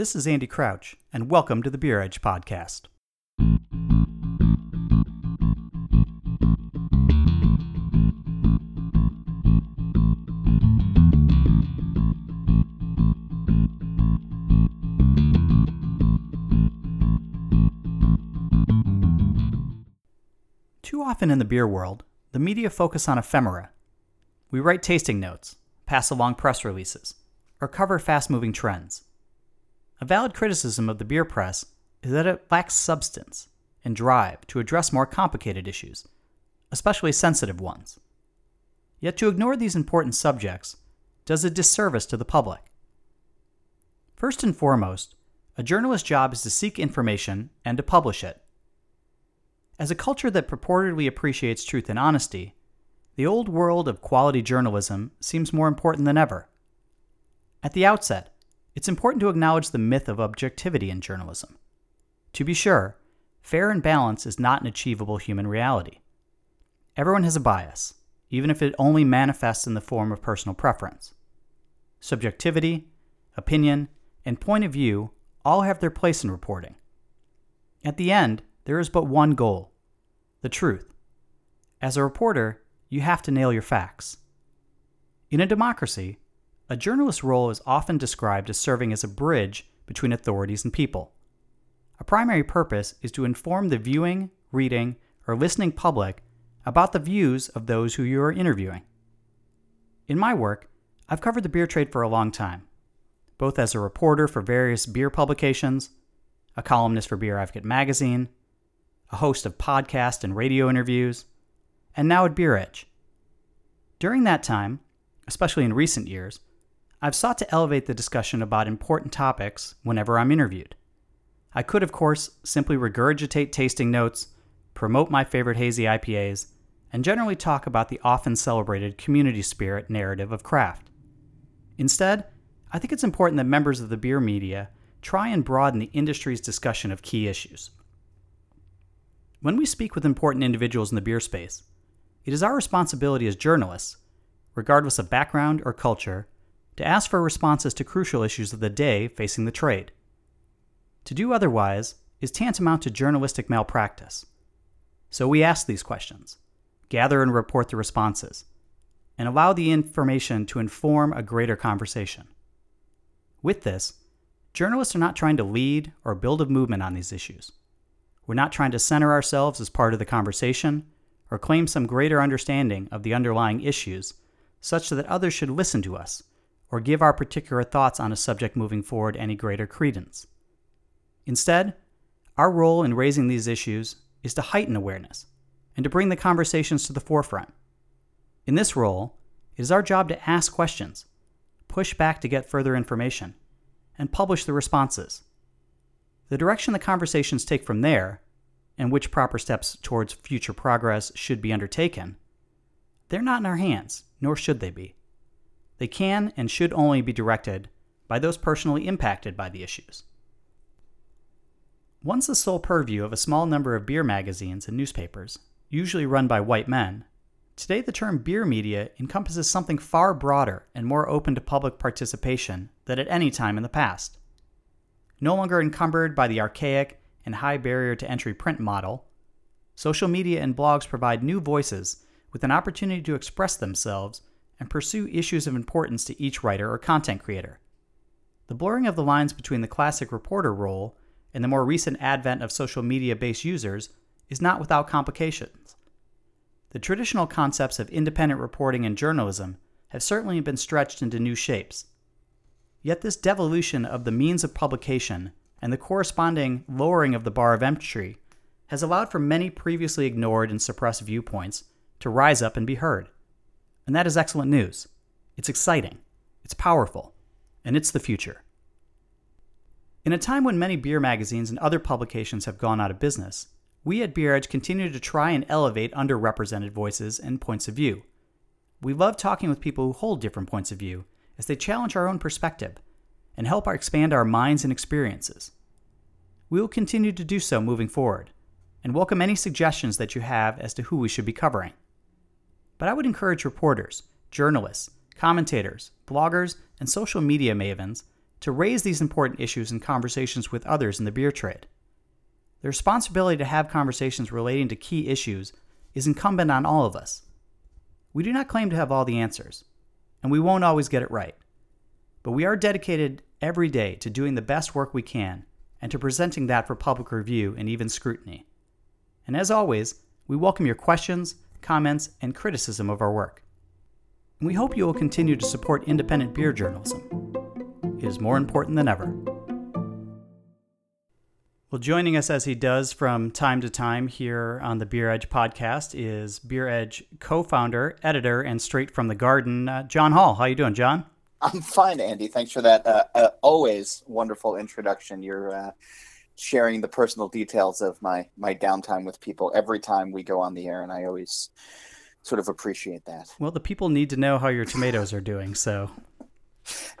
This is Andy Crouch, and welcome to the Beer Edge Podcast. Too often in the beer world, the media focus on ephemera. We write tasting notes, pass along press releases, or cover fast moving trends. A valid criticism of the beer press is that it lacks substance and drive to address more complicated issues, especially sensitive ones. Yet to ignore these important subjects does a disservice to the public. First and foremost, a journalist's job is to seek information and to publish it. As a culture that purportedly appreciates truth and honesty, the old world of quality journalism seems more important than ever. At the outset, it's important to acknowledge the myth of objectivity in journalism. To be sure, fair and balance is not an achievable human reality. Everyone has a bias, even if it only manifests in the form of personal preference. Subjectivity, opinion, and point of view all have their place in reporting. At the end, there is but one goal the truth. As a reporter, you have to nail your facts. In a democracy, a journalist's role is often described as serving as a bridge between authorities and people. A primary purpose is to inform the viewing, reading, or listening public about the views of those who you are interviewing. In my work, I've covered the beer trade for a long time, both as a reporter for various beer publications, a columnist for Beer Advocate magazine, a host of podcast and radio interviews, and now at Beer Edge. During that time, especially in recent years, I've sought to elevate the discussion about important topics whenever I'm interviewed. I could, of course, simply regurgitate tasting notes, promote my favorite hazy IPAs, and generally talk about the often celebrated community spirit narrative of craft. Instead, I think it's important that members of the beer media try and broaden the industry's discussion of key issues. When we speak with important individuals in the beer space, it is our responsibility as journalists, regardless of background or culture, to ask for responses to crucial issues of the day facing the trade. To do otherwise is tantamount to journalistic malpractice. So we ask these questions, gather and report the responses, and allow the information to inform a greater conversation. With this, journalists are not trying to lead or build a movement on these issues. We're not trying to center ourselves as part of the conversation or claim some greater understanding of the underlying issues such that others should listen to us or give our particular thoughts on a subject moving forward any greater credence. Instead, our role in raising these issues is to heighten awareness and to bring the conversations to the forefront. In this role, it is our job to ask questions, push back to get further information, and publish the responses. The direction the conversations take from there, and which proper steps towards future progress should be undertaken, they're not in our hands, nor should they be. They can and should only be directed by those personally impacted by the issues. Once the sole purview of a small number of beer magazines and newspapers, usually run by white men, today the term beer media encompasses something far broader and more open to public participation than at any time in the past no longer encumbered by the archaic and high barrier to entry print model, social media and blogs provide new voices with an opportunity to express themselves and pursue issues of importance to each writer or content creator. The blurring of the lines between the classic reporter role and the more recent advent of social media based users is not without complications. The traditional concepts of independent reporting and journalism have certainly been stretched into new shapes, Yet this devolution of the means of publication and the corresponding lowering of the bar of entry has allowed for many previously ignored and suppressed viewpoints to rise up and be heard. And that is excellent news. It's exciting, it's powerful, and it's the future. In a time when many beer magazines and other publications have gone out of business, we at Beer Edge continue to try and elevate underrepresented voices and points of view. We love talking with people who hold different points of view as they challenge our own perspective and help our expand our minds and experiences. We will continue to do so moving forward and welcome any suggestions that you have as to who we should be covering. But I would encourage reporters, journalists, commentators, bloggers, and social media mavens to raise these important issues in conversations with others in the beer trade. The responsibility to have conversations relating to key issues is incumbent on all of us. We do not claim to have all the answers, and we won't always get it right. But we are dedicated every day to doing the best work we can and to presenting that for public review and even scrutiny. And as always, we welcome your questions, comments, and criticism of our work. And we hope you will continue to support independent beer journalism. It is more important than ever. Well, joining us as he does from time to time here on the Beer Edge podcast is Beer Edge co-founder, editor, and straight from the garden, uh, John Holl. How you doing, John? I'm fine, Andy. Thanks for that uh, uh, always wonderful introduction. You're uh, sharing the personal details of my my downtime with people every time we go on the air, and I always sort of appreciate that. Well, the people need to know how your tomatoes are doing, so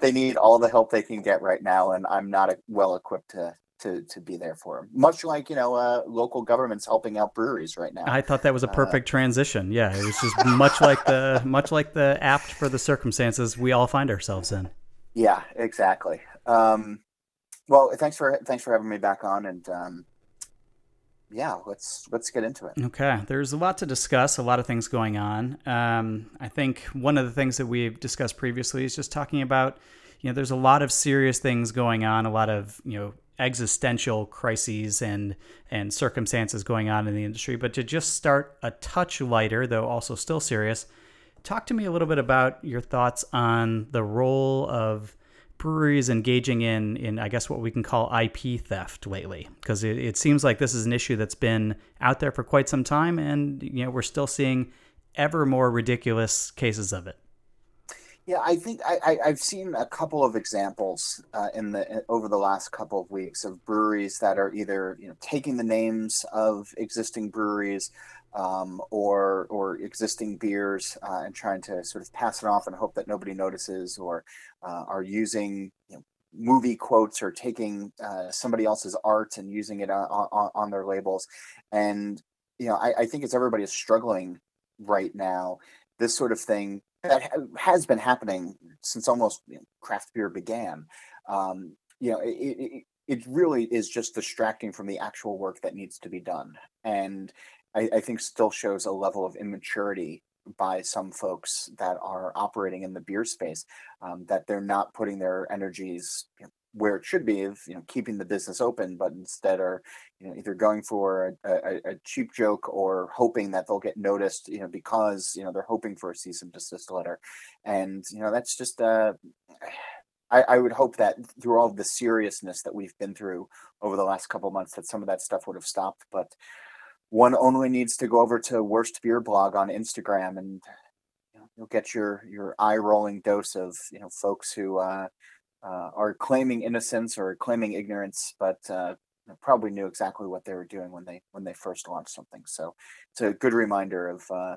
they need all the help they can get right now, and I'm not well equipped to to to be there for them. Much like you know, uh, local governments helping out breweries right now. I thought that was a uh, perfect uh, transition. Yeah, it was just much like the much like the apt for the circumstances we all find ourselves in. Yeah, exactly. Um, well, thanks for thanks for having me back on, and um, yeah, let's let's get into it. Okay, there's a lot to discuss, a lot of things going on. Um, I think one of the things that we've discussed previously is just talking about, you know, there's a lot of serious things going on, a lot of you know existential crises and and circumstances going on in the industry. But to just start a touch lighter, though also still serious, talk to me a little bit about your thoughts on the role of breweries engaging in in I guess what we can call IP theft lately, because it, it seems like this is an issue that's been out there for quite some time, and you know we're still seeing ever more ridiculous cases of it. Yeah, I think I, have seen a couple of examples uh, in the over the last couple of weeks of breweries that are either you know taking the names of existing breweries um, or or existing beers uh, and trying to sort of pass it off and hope that nobody notices, or uh, are using you know, movie quotes or taking uh, somebody else's art and using it on, on, on their labels. And you know, I, I think as everybody is struggling right now, this sort of thing that has been happening since almost you know, craft beer began. Um, you know, it, it, it really is just distracting from the actual work that needs to be done, and I, I think still shows a level of immaturity by some folks that are operating in the beer space um, that they're not putting their energies you know, where it should be of you know keeping the business open but instead are you know either going for a, a, a, cheap joke or hoping that they'll get noticed you know because you know they're hoping for a cease and desist letter. And you know that's just uh I, I would hope that through all the seriousness that we've been through over the last couple months that some of that stuff would have stopped but one only needs to go over to worst beer blog on instagram and you you'll get your your eye rolling dose of you know folks who uh uh, are claiming innocence or claiming ignorance, but uh, probably knew exactly what they were doing when they when they first launched something. So it's a good reminder of uh,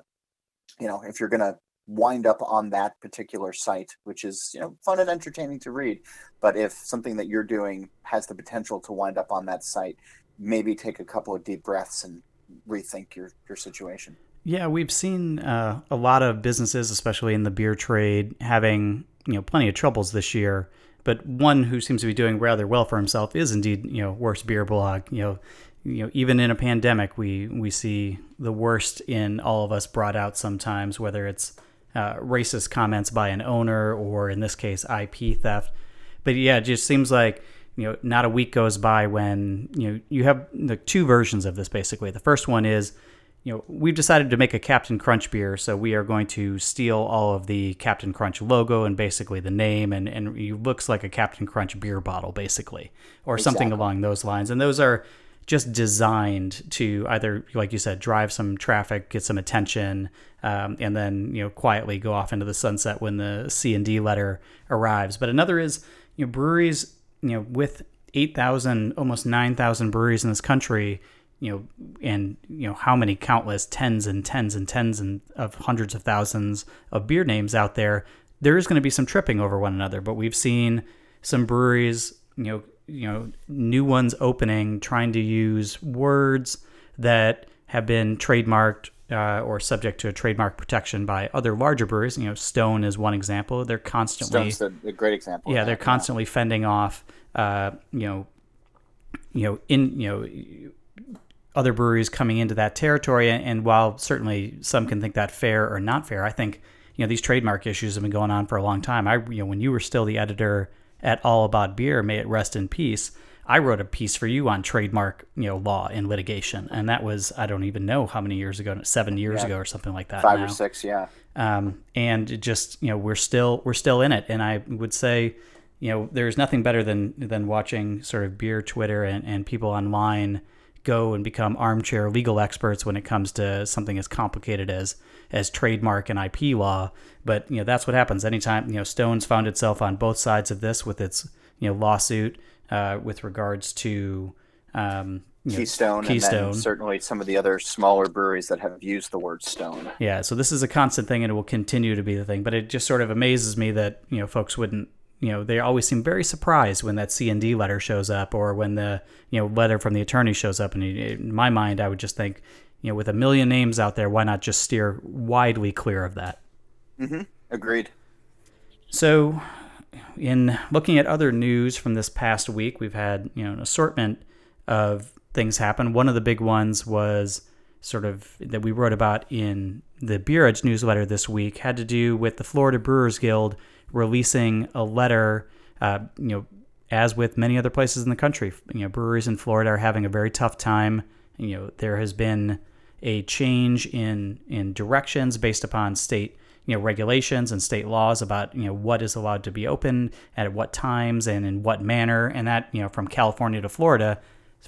you know if you're going to wind up on that particular site, which is you know fun and entertaining to read, but if something that you're doing has the potential to wind up on that site, maybe take a couple of deep breaths and rethink your your situation. Yeah, we've seen uh, a lot of businesses, especially in the beer trade, having you know plenty of troubles this year but one who seems to be doing rather well for himself is indeed, you know, worst beer blog. You know, you know, even in a pandemic, we we see the worst in all of us brought out sometimes, whether it's uh, racist comments by an owner or in this case IP theft. But yeah, it just seems like you know not a week goes by when you know you have the two versions of this basically. The first one is you know, we've decided to make a Captain Crunch beer, so we are going to steal all of the Captain Crunch logo and basically the name, and, and it looks like a Captain Crunch beer bottle, basically, or exactly. something along those lines. And those are just designed to either, like you said, drive some traffic, get some attention, um, and then you know quietly go off into the sunset when the C and D letter arrives. But another is, you know, breweries, you know, with eight thousand, almost nine thousand breweries in this country you know, and you know how many countless tens and tens and tens and of hundreds of thousands of beer names out there. There is going to be some tripping over one another, but we've seen some breweries, you know, you know, new ones opening, trying to use words that have been trademarked uh, or subject to a trademark protection by other larger breweries. You know, Stone is one example. They're constantly Stone's a, a great example. yeah, they're constantly fending off, uh, you know, you know, in you know, other breweries coming into that territory. And, and while certainly some can think that fair or not fair, I think you know these trademark issues have been going on for a long time. I you know when you were still the editor at All About Beer, may it rest in peace. I wrote a piece for you on trademark, you know, law and litigation, and that was I don't even know how many years ago, seven years Yeah. ago or something like that. Five now or six, yeah. um, and it just you know we're still we're still in it and i would say you know there's nothing better than than watching sort of beer twitter and, and people online go and become armchair legal experts when it comes to something as complicated as as trademark and ip law but you know that's what happens anytime you know stones found itself on both sides of this with its you know lawsuit uh, with regards to um, you know, Keystone, and then certainly some of the other smaller breweries that have used the word stone. Yeah, so this is a constant thing and it will continue to be the thing. But it just sort of amazes me that, you know, folks wouldn't, you know, they always seem very surprised when that C and D letter shows up or when the, you know, letter from the attorney shows up. And in my mind, I would just think, you know, with a million names out there, why not just steer widely clear of that? Agreed. So, in looking at other news from this past week, we've had you know an assortment of things happen. One of the big ones was sort of that we wrote about in the Beer Edge newsletter this week had to do with the Florida Brewers Guild releasing a letter. Uh, you know, as with many other places in the country, you know, breweries in Florida are having a very tough time. You know, there has been a change in in directions based upon state you know regulations and state laws about you know what is allowed to be open at what times and in what manner. And that you know from California to Florida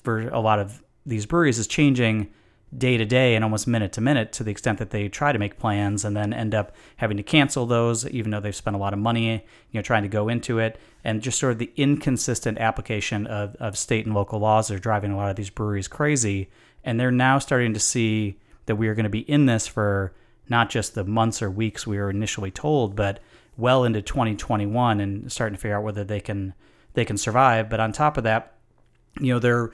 for a lot of these breweries is changing day to day and almost minute to minute to the extent that they try to make plans and then end up having to cancel those even though they've spent a lot of money you know trying to go into it. And just sort of the inconsistent application of, of state and local laws are driving a lot of these breweries crazy. And they're now starting to see that we are going to be in this for not just the months or weeks we were initially told but well into 2021 and starting to figure out whether they can they can survive. But on top of that you know they're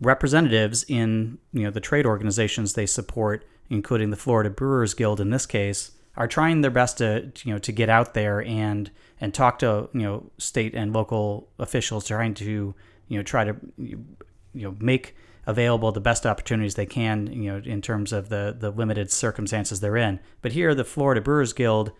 representatives in you know the trade organizations they support, including the Florida Brewers Guild in this case, are trying their best to you know to get out there and and talk to you know state and local officials, trying to you know try to you know make available the best opportunities they can you know in terms of the the limited circumstances they're in. But here, the Florida Brewers Guild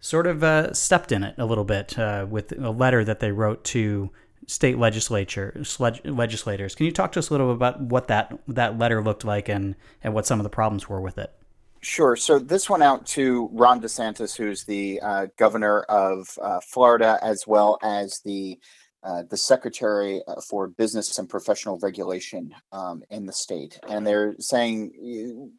sort of uh, stepped in it a little bit uh, with a letter that they wrote to state legislature legislators. Can you talk to us a little bit about what that that letter looked like and and what some of the problems were with it? Sure. So this went out to Ron DeSantis, who's the uh, governor of uh, Florida, as well as the uh, the secretary uh, for business and professional regulation um, in the state. And they're saying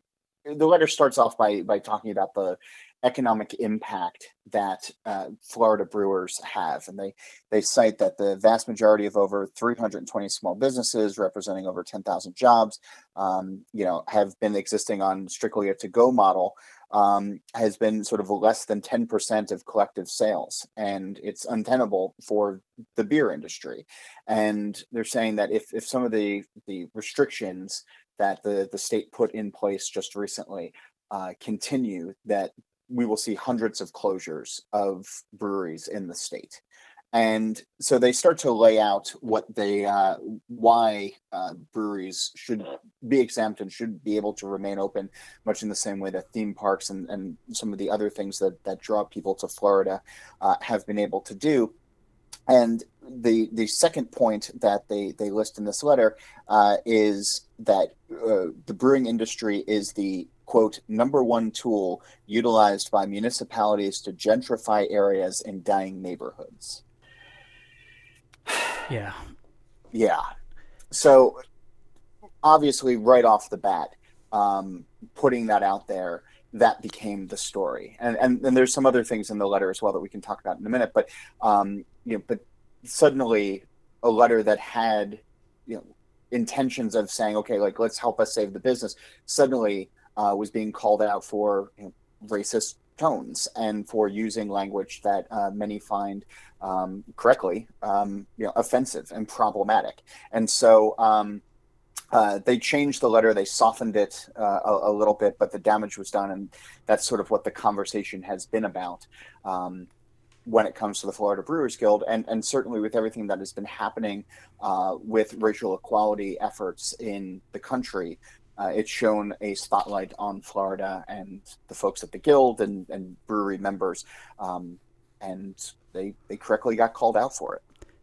the letter starts off by by talking about the economic impact that uh, Florida brewers have, and they they cite that the vast majority of over 320 small businesses representing over 10,000 jobs, um, you know, have been existing on strictly a to-go model. Um, has been sort of less than 10% of collective sales, and it's untenable for the beer industry. And they're saying that if, if some of the, the restrictions that the, the state put in place just recently uh, continue, that we will see hundreds of closures of breweries in the state and so they start to lay out what they uh, why uh, breweries should be exempt and should be able to remain open much in the same way that theme parks and, and some of the other things that, that draw people to florida uh, have been able to do. And the the second point that they they list in this letter uh, is that uh, the brewing industry is the quote number one tool utilized by municipalities to gentrify areas in dying neighborhoods Yeah. yeah so obviously right off the bat um, putting that out there that became the story and, and and there's some other things in the letter as well that we can talk about in a minute but um you know but suddenly a letter that had you know intentions of saying okay like let's help us save the business suddenly uh, was being called out for you know, racist tones and for using language that uh, many find um, correctly um, you know offensive and problematic and so um, uh, they changed the letter, they softened it uh, a, a, little bit, but the damage was done, and that's sort of what the conversation has been about um, when it comes to the Florida Brewers Guild, and and certainly with everything that has been happening uh, with racial equality efforts in the country. Uh, it's shown a spotlight on Florida and the folks at the guild and, and brewery members, um, and they they correctly got called out for it.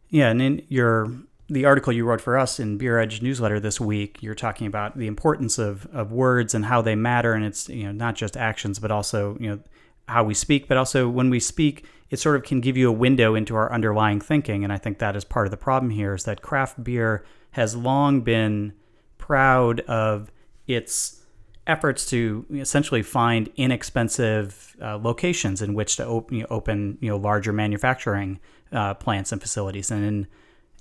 Yeah, and in your the article you wrote for us in Beer Edge newsletter this week, you're talking about the importance of, of words and how they matter, and it's you know not just actions, but also you know how we speak, but also when we speak, it sort of can give you a window into our underlying thinking, and I think that is part of the problem here is that craft beer has long been proud of its efforts to essentially find inexpensive uh, locations in which to op- you know, open you know larger manufacturing uh, plants and facilities, and in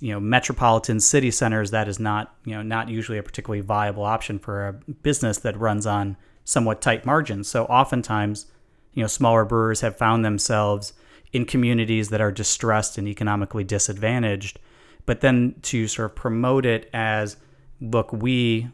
you know metropolitan city centers that is not you know not usually a particularly viable option for a business that runs on somewhat tight margins. So oftentimes you know smaller brewers have found themselves in communities that are distressed and economically disadvantaged but then to sort of promote it as look we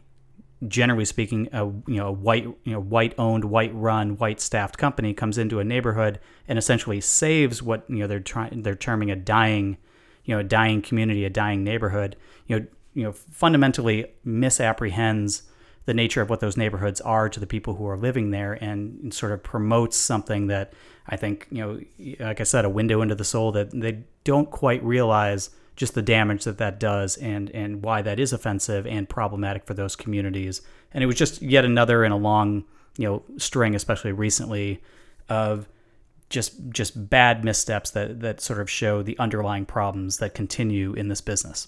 generally speaking a you know white you know white owned white run white staffed company comes into a neighborhood and essentially saves what you know they're trying they're terming a dying you know a dying community, a dying neighborhood, you know, you know, fundamentally misapprehends the nature of what those neighborhoods are to the people who are living there, and sort of promotes something that I think you know, like I said, a window into the soul that they don't quite realize just the damage that that does and and why that is offensive and problematic for those communities. And it was just yet another in a long you know string, especially recently, of just just bad missteps that that sort of show the underlying problems that continue in this business.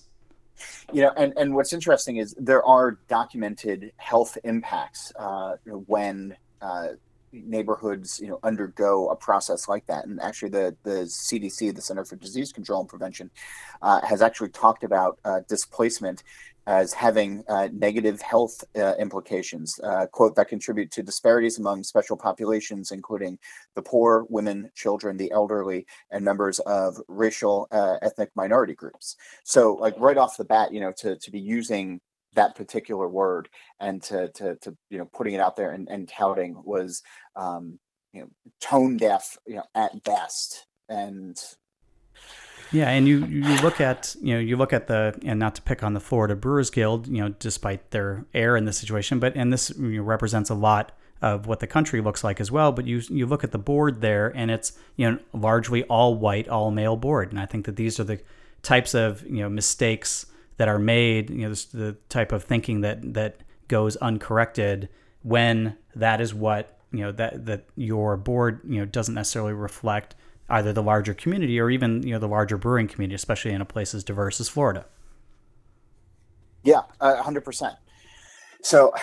You know, and, and what's interesting is there are documented health impacts uh, when uh, neighborhoods you know undergo a process like that. And actually the the cdc the center for disease control and prevention uh, has actually talked about uh, displacement as having uh, negative health uh, implications uh, quote that contribute to disparities among special populations including the poor women children the elderly and members of racial uh, ethnic minority groups. So like right off the bat you know to, to be using that particular word and to to, to you know putting it out there and, and touting was um, you know tone deaf you know at best and yeah, and you you look at you know you look at the and not to pick on the Florida Brewers Guild, you know, despite their error in this situation, but and this you know, represents a lot of what the country looks like as well. But you you look at the board there, and it's you know largely all white, all male board, and I think that these are the types of you know mistakes that are made, you know, this, the type of thinking that that goes uncorrected when that is what you know that that your board you know doesn't necessarily reflect either the larger community or even you know the larger brewing community, especially in a place as diverse as Florida. Yeah, hundred percent. So,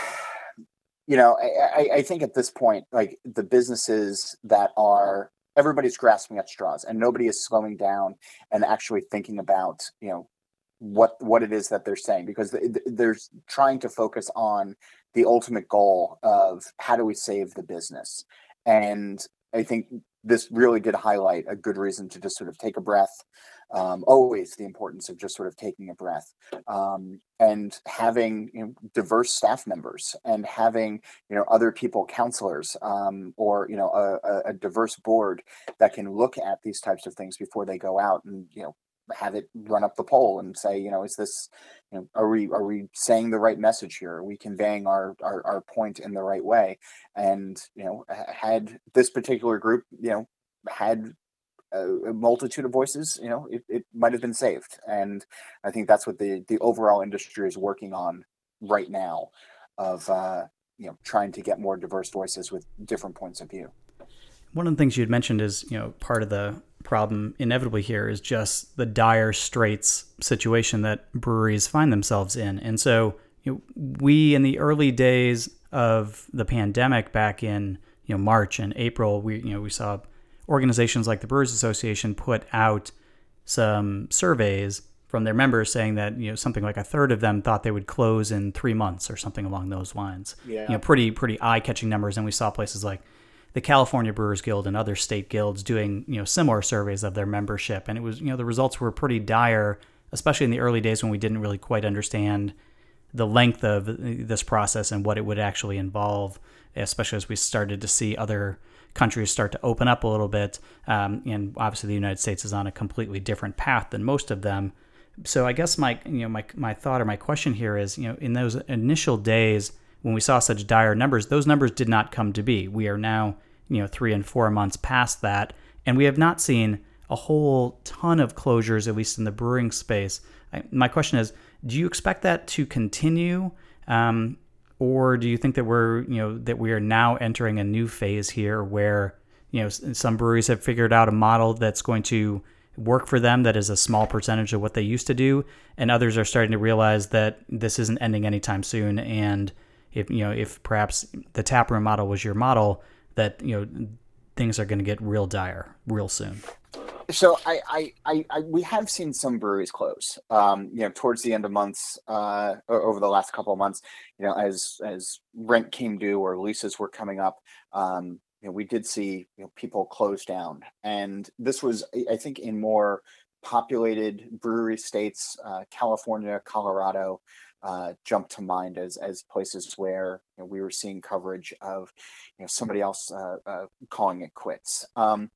you know, I, I think at this point, like the businesses that are everybody's grasping at straws and nobody is slowing down and actually thinking about you know what what it is that they're saying because they're trying to focus on the ultimate goal of how do we save the business? And i think this really did highlight a good reason to just sort of take a breath um, always the importance of just sort of taking a breath um, and having you know, diverse staff members and having you know other people counselors um, or you know a, a, diverse board that can look at these types of things before they go out and you know have it run up the poll and say, you know, is this, you know, are we are we saying the right message here? Are we conveying our our, our point in the right way? And you know, had this particular group, you know, had a, multitude of voices, you know, it, it might have been saved. And I think that's what the the overall industry is working on right now, of uh, you know, trying to get more diverse voices with different points of view. One of the things you had mentioned is, you know, part of the problem inevitably here is just the dire straits situation that breweries find themselves in. And so you know, we, in the early days of the pandemic back in you know March and April, we you know we saw organizations like the Brewers Association put out some surveys from their members saying that you know something like a third of them thought they would close in three months or something along those lines. Yeah. You know, pretty pretty eye catching numbers, and we saw places like the California Brewers Guild and other state guilds doing you know similar surveys of their membership, and it was you know the results were pretty dire, especially in the early days when we didn't really quite understand the length of this process and what it would actually involve, especially as we started to see other countries start to open up a little bit. Um, and obviously, the United States is on a completely different path than most of them. So I guess my you know my my thought or my question here is you know in those initial days when we saw such dire numbers, those numbers did not come to be. We are now you know three and four months past that, and we have not seen a whole ton of closures, at least in the brewing space. I, my question is, do you expect that to continue? Um, or do you think that we're you know that we are now entering a new phase here where you know some breweries have figured out a model that's going to work for them that is a small percentage of what they used to do and others are starting to realize that this isn't ending anytime soon and if you know if perhaps the taproom model was your model that you know things are going to get real dire real soon so I, I, I, I, we have seen some breweries close. Um, you know, towards the end of months, uh, over the last couple of months, you know, as as rent came due or leases were coming up, um, you know, we did see you know, people close down, and this was, I think, in more populated brewery states, uh, California, Colorado. Uh, jumped to mind as as places where you know, we were seeing coverage of you know somebody else uh, uh, calling it quits. Um,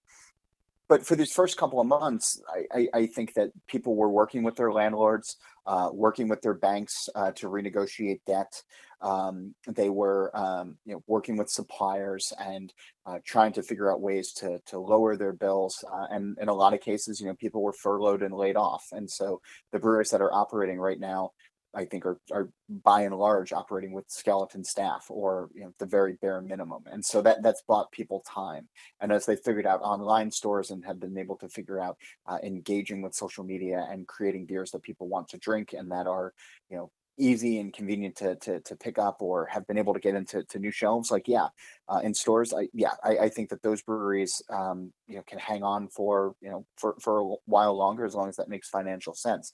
but for these first couple of months, I, I, I, think that people were working with their landlords, uh, working with their banks uh, to renegotiate debt. Um, they were, um, you know, working with suppliers and uh, trying to figure out ways to to lower their bills. And in a lot of cases, you know, people were furloughed and laid off. And so the breweries that are operating right now I think are are by and large operating with skeleton staff or you know the very bare minimum, and so that that's bought people time. And as they figured out online stores and have been able to figure out uh, engaging with social media and creating beers that people want to drink and that are you know easy and convenient to, to to pick up or have been able to get into to new shelves like yeah uh, in stores i yeah I, I think that those breweries um you know can hang on for you know for for a while longer as long as that makes financial sense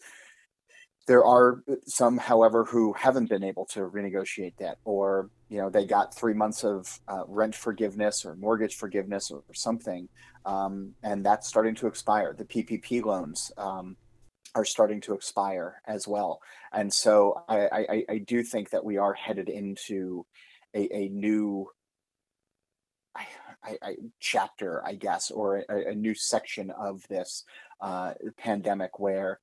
there are some, however, who haven't been able to renegotiate debt, or you know they got three months of uh, rent forgiveness or mortgage forgiveness or, or something, um, and that's starting to expire. The PPP loans um, are starting to expire as well, and so I, I, I do think that we are headed into a, a new I, I, chapter, I guess, or a, a, new section of this uh, pandemic where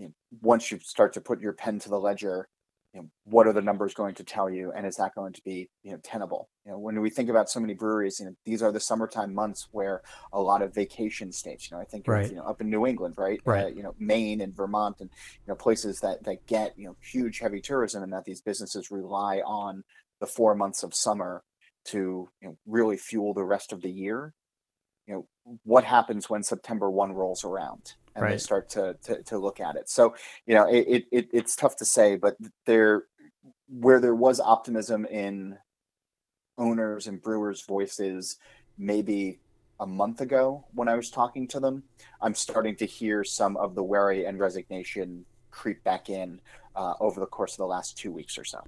you know, once you start to put your pen to the ledger, you know, what are the numbers going to tell you, and is that going to be you know tenable? You know, when we think about so many breweries, you know, these are the summertime months where a lot of vacation states. You know, I think right. of, you know up in New England, right? Right. Uh, you know, Maine and Vermont, and you know places that that get you know huge heavy tourism, and that these businesses rely on the four months of summer to you know really fuel the rest of the year. You know, what happens when September one rolls around? And right. they start to, to, to look at it. So you know, it, it it's tough to say, but there where there was optimism in owners and brewers' voices, maybe a month ago when I was talking to them, I'm starting to hear some of the worry and resignation creep back in uh, over the course of the last two weeks or so.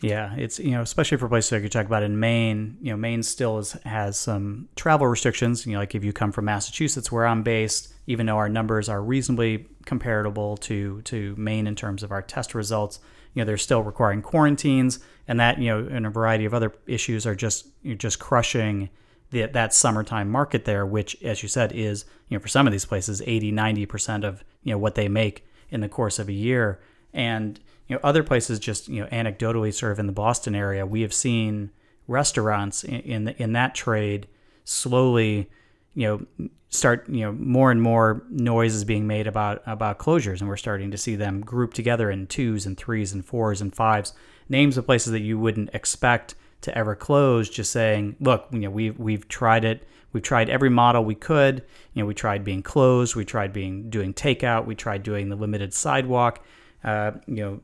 Yeah, it's you know especially for places like you talk about in Maine. You know, Maine still is, has some travel restrictions. You know, like if you come from Massachusetts, where I'm based, even though our numbers are reasonably comparable to to Maine in terms of our test results, you know, they're still requiring quarantines, and that you know, and a variety of other issues are just you're just crushing the, that summertime market there, which, as you said, is you know for some of these places 80, 90 percent of you know what they make in the course of a year, and you know other places just you know anecdotally sort of in the Boston area we have seen restaurants in in, in that trade slowly you know start you know more and more noise is being made about about closures. And we're starting to see them grouped together in twos and threes and fours and fives. Names of places that you wouldn't expect to ever close just saying look you know we've we've tried it. We've tried every model we could. You know we tried being closed. We tried being doing takeout. We tried doing the limited sidewalk uh, you know,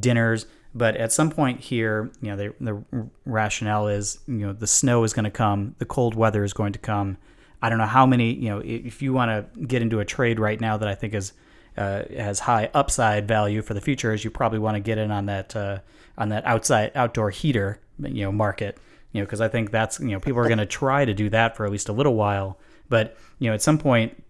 dinners. But at some point here, you know, the, the rationale is, you know, the snow is going to come, the cold weather is going to come. I don't know how many, you know, if you want to get into a trade right now that I think is uh, has high upside value for the future, is you probably want to get in on that uh, on that outside outdoor heater, you know, market, you know, because I think that's you know people are going to try to do that for at least a little while. But you know, at some point,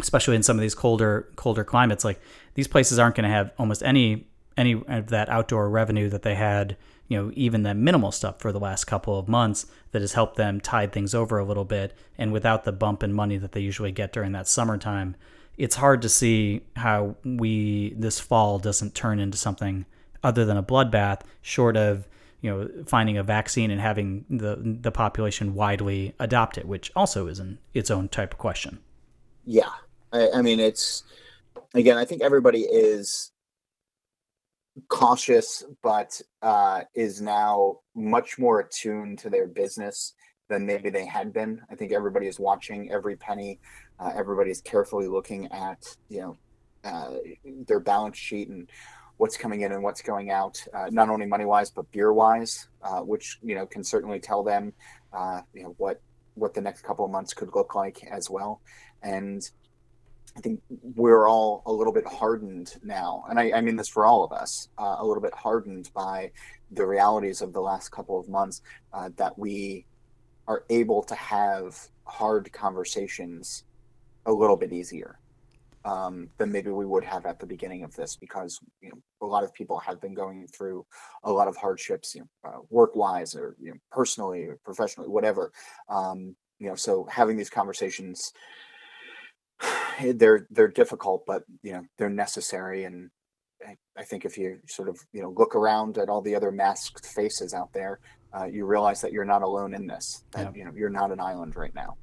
especially in some of these colder colder climates, like these places aren't going to have almost any any of that outdoor revenue that they had, you know, even the minimal stuff for the last couple of months that has helped them tide things over a little bit. And without the bump in money that they usually get during that summertime, it's hard to see how we this fall doesn't turn into something other than a bloodbath, short of you know finding a vaccine and having the the population widely adopt it, which also is an its own type of question. Yeah, I, I mean it's again, I think everybody is cautious, but uh, is now much more attuned to their business than maybe they had been. I think everybody is watching every penny. Uh, everybody's carefully looking at you know uh, their balance sheet and what's coming in and what's going out, uh, not only money wise but beer wise, uh, which you know can certainly tell them uh, you know what what the next couple of months could look like as well. And I think we're all a little bit hardened now, and I, I mean this for all of us, uh, a little bit hardened by the realities of the last couple of months uh, that we are able to have hard conversations a little bit easier um, than maybe we would have at the beginning of this, because you know a lot of people have been going through a lot of hardships, you know, uh, work-wise or you know, personally or professionally, whatever. Um, you know, so having these conversations they're they're difficult, but you know they're necessary. And I, I, think if you sort of you know look around at all the other masked faces out there, uh, you realize that you're not alone in this. That yeah. you know you're not an island right now.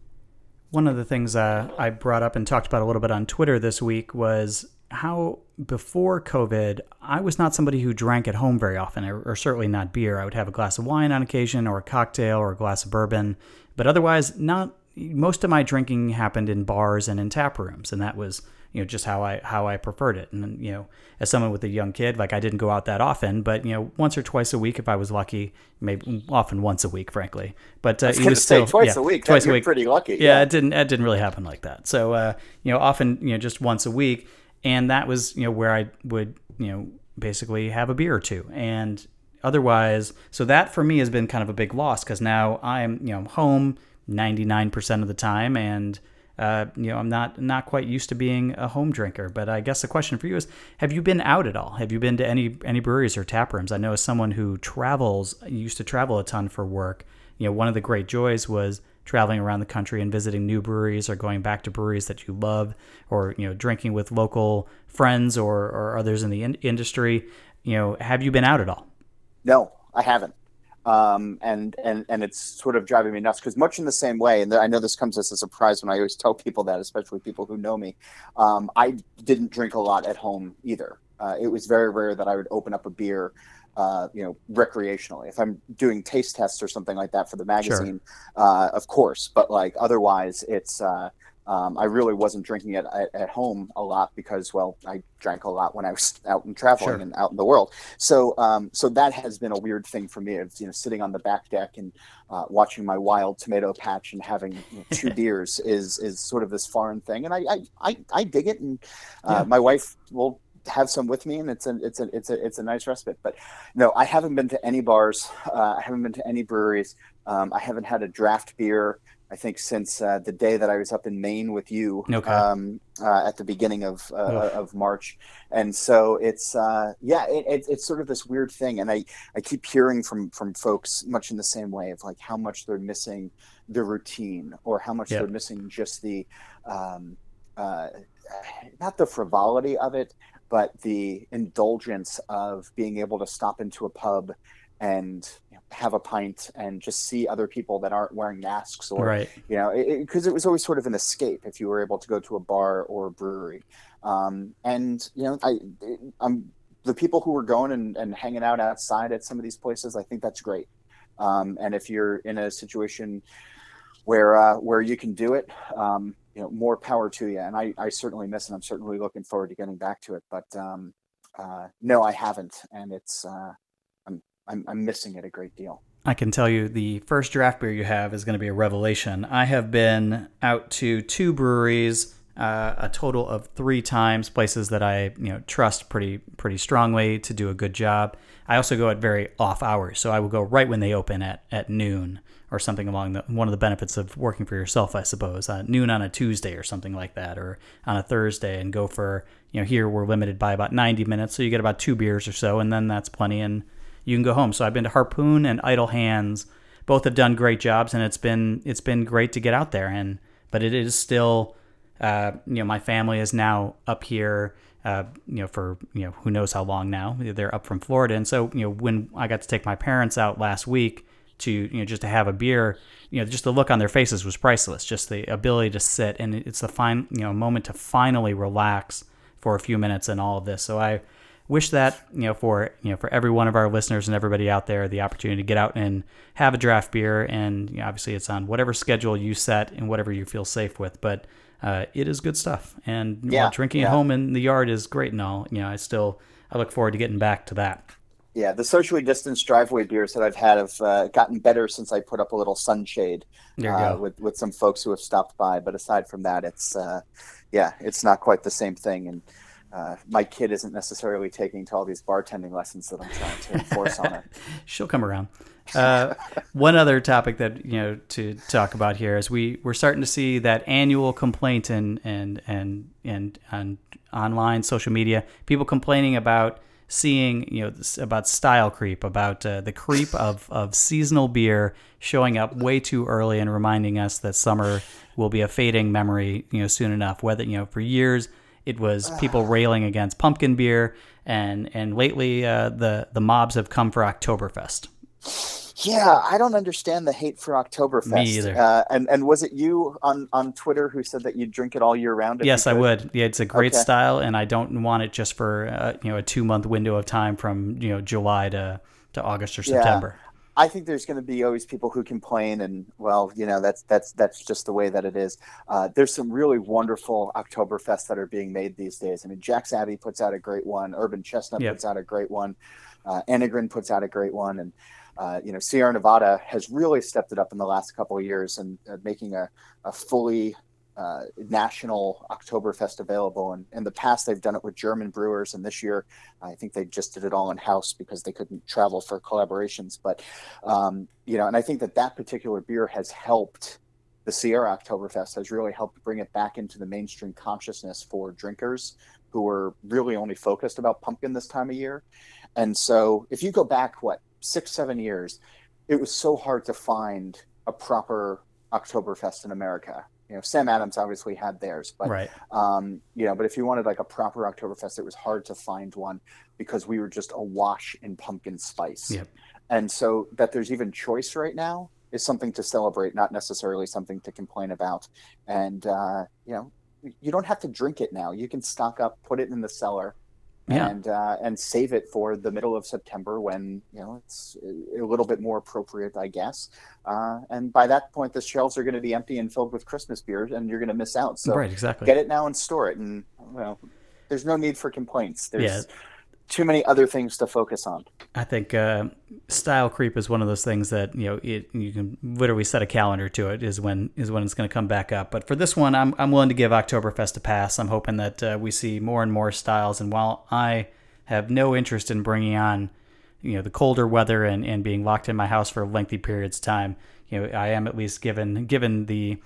One of the things uh, I brought up and talked about a little bit on Twitter this week was how before COVID, I was not somebody who drank at home very often, or, or, certainly not beer. I would have a glass of wine on occasion, or a cocktail, or a glass of bourbon, but otherwise not most of my drinking happened in bars and in tap rooms, and that was you know just how I how I preferred it. And you know, as someone with a young kid, like I didn't go out that often, but you know, once or twice a week if I was lucky, maybe often once a week, frankly. But uh, it was still twice yeah, a week. Twice a week, pretty lucky. Yeah, yeah, it didn't it didn't really happen like that. So uh, you know, often you know just once a week, and that was you know where I would you know basically have a beer or two, and otherwise, so that for me has been kind of a big loss because now I'm you know home 99% of the time and uh, you know, I'm not not quite used to being a home drinker, but I guess the question for you is: Have you been out at all? Have you been to any any breweries or tap rooms? I know as someone who travels, used to travel a ton for work. You know, one of the great joys was traveling around the country and visiting new breweries or going back to breweries that you love, or you know, drinking with local friends or or others in the in- industry. You know, have you been out at all? No, I haven't um, and and and it's sort of driving me nuts because much in the same way, and I know this comes as a surprise when I always tell people that, especially people who know me. Um, I didn't drink a lot at home either. Uh, it was very rare that I would open up a beer, uh, you know, recreationally. If I'm doing taste tests or something like that for the magazine, sure. uh, of course. But like otherwise, it's uh, um, I really wasn't drinking it at, at, home a lot because, well, I drank a lot when I was out and traveling sure. and out in the world. So, um, so that has been a weird thing for me. Of you know, sitting on the back deck and uh, watching my wild tomato patch and having you know, two beers is is sort of this foreign thing, and I I, I, I dig it. And uh, yeah. my wife will have some with me, and it's a it's a it's a it's a nice respite. But no, I haven't been to any bars. Uh, I haven't been to any breweries. Um, I haven't had a draft beer. I think since uh, the day that I was up in Maine with you okay. um, uh, at the beginning of uh, of March, and so it's uh, yeah, it, it, it's sort of this weird thing, and I I keep hearing from from folks much in the same way of like how much they're missing the routine or how much they're missing just the um, uh, not the frivolity of it, but the indulgence of being able to stop into a pub and have a pint and just see other people that aren't wearing masks or right. you know because it, it, was always sort of an escape if you were able to go to a bar or a brewery. Um, and you know I I'm the people who were going and, and hanging out outside at some of these places I think that's great. Um, and if you're in a situation where uh, where you can do it um, you know more power to you. And I, I certainly miss it. I'm certainly looking forward to getting back to it. But um, uh, no I haven't. And it's uh, I'm, I'm missing it a great deal. I can tell you the first draft beer you have is going to be a revelation. I have been out to two breweries uh, a total of three times, places that I you know trust pretty pretty strongly to do a good job. I also go at very off hours, so I will go right when they open at, at noon or something along the one of the benefits of working for yourself, I suppose. Uh, noon on a Tuesday or something like that, or on a Thursday, and go for you know here we're limited by about 90 minutes, so you get about two beers or so, and then that's plenty, and you can go home. So I've been to Harpoon and Idle Hands, both have done great jobs, and it's been it's been great to get out there, and but it is still. Uh, you know, my family is now up here uh, you know, for you know who knows how long now. They're up from Florida, and so you know when I got to take my parents out last week to you know just to have a beer, you know, just the look on their faces was priceless. Just the ability to sit, and it's the fine you know moment to finally relax for a few minutes and all of this. So I wish that you know for you know for every one of our listeners and everybody out there the opportunity to get out and have a draft beer and you know, obviously it's on whatever schedule you set and whatever you feel safe with but uh, it is good stuff. And yeah, drinking yeah. at home in the yard is great and all, you know, I still I look forward to getting back to that. Yeah, the socially distanced driveway beers that I've had have uh, gotten better since I put up a little sunshade uh, with with some folks who have stopped by. But aside from that, it's uh, yeah, it's not quite the same thing. And uh, my kid isn't necessarily taking to all these bartending lessons that I'm trying to enforce on her. She'll come around. Uh, one other topic that you know to talk about here is we we're starting to see that annual complaint and and and and on online social media people complaining about seeing you know about style creep about uh, the creep of of seasonal beer showing up way too early and reminding us that summer will be a fading memory you know soon enough whether you know for years it was people railing against pumpkin beer and and lately uh, the the mobs have come for Oktoberfest yeah, I don't understand the hate for Oktoberfest. Me either. Uh, and and was it you on on Twitter who said that you'd drink it all year round? Yes, I would. Yeah, it's a great okay. style, and I don't want it just for uh, you know a two month window of time from you know July to to August or September. Yeah. I think there's going to be always people who complain, and well, you know that's that's that's just the way that it is. Uh, there's some really wonderful Oktoberfests that are being made these days. I mean, Jack's Abbey puts out a great one. Urban Chestnut yep. puts out a great one. Uh, Enegren puts out a great one, and uh, you know, Sierra Nevada has really stepped it up in the last couple of years and uh, making a, a fully uh, national Oktoberfest available. And in the past, they've done it with German brewers, and this year, I think they just did it all in house because they couldn't travel for collaborations. But um, you know, and I think that that particular beer has helped. The Sierra Oktoberfest has really helped bring it back into the mainstream consciousness for drinkers who were really only focused about pumpkin this time of year. And so, if you go back, what six, seven years, it was so hard to find a proper Oktoberfest in America. You know, Sam Adams obviously had theirs, but right. um, you know, but if you wanted like a proper Oktoberfest, it was hard to find one because we were just awash in pumpkin spice. Yep. And so that there's even choice right now is something to celebrate, not necessarily something to complain about. And uh, you know, you don't have to drink it now. You can stock up, put it in the cellar, yeah. and uh, and save it for the middle of September when you know it's a little bit more appropriate, I guess. Uh, and by that point, the shelves are going to be empty and filled with Christmas beers, and you're going to miss out. So right, exactly. get it now and store it, and well, there's no need for complaints. There's yeah too many other things to focus on. I think uh, style creep is one of those things that you know it, you can literally set a calendar to it is when is when it's going to come back up. But for this one, I'm I'm willing to give Oktoberfest a pass. I'm hoping that uh, we see more and more styles. And while I have no interest in bringing on you know the colder weather and, and being locked in my house for lengthy periods of time, you know I am at least given given the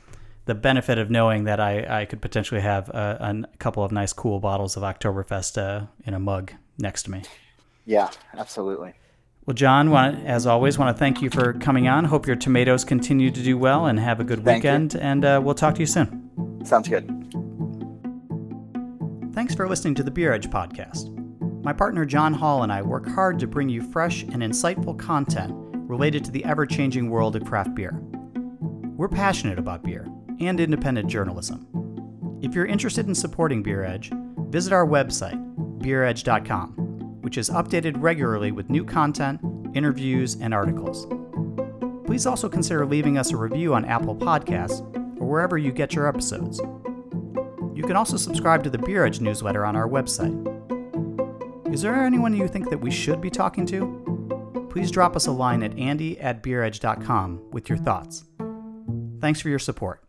the benefit of knowing that I, I could potentially have a, a couple of nice cool bottles of Oktoberfest uh, in a mug next to me. Yeah, absolutely. Well, John, want, as always, want to thank you for coming on. Hope your tomatoes continue to do well and have a good thank weekend. You. And uh, we'll talk to you soon. Sounds good. Thanks for listening to the Beer Edge podcast. My partner John Holl and I work hard to bring you fresh and insightful content related to the ever changing world of craft beer. We're passionate about beer and independent journalism. If you're interested in supporting Beer Edge, visit our website beeredge.com, which is updated regularly with new content, interviews, and articles. Please also consider leaving us a review on Apple Podcasts or wherever you get your episodes. You can also subscribe to the Beer Edge newsletter on our website. Is there anyone you think that we should be talking to? Please drop us a line at andy at beeredge.com with your thoughts. Thanks for your support.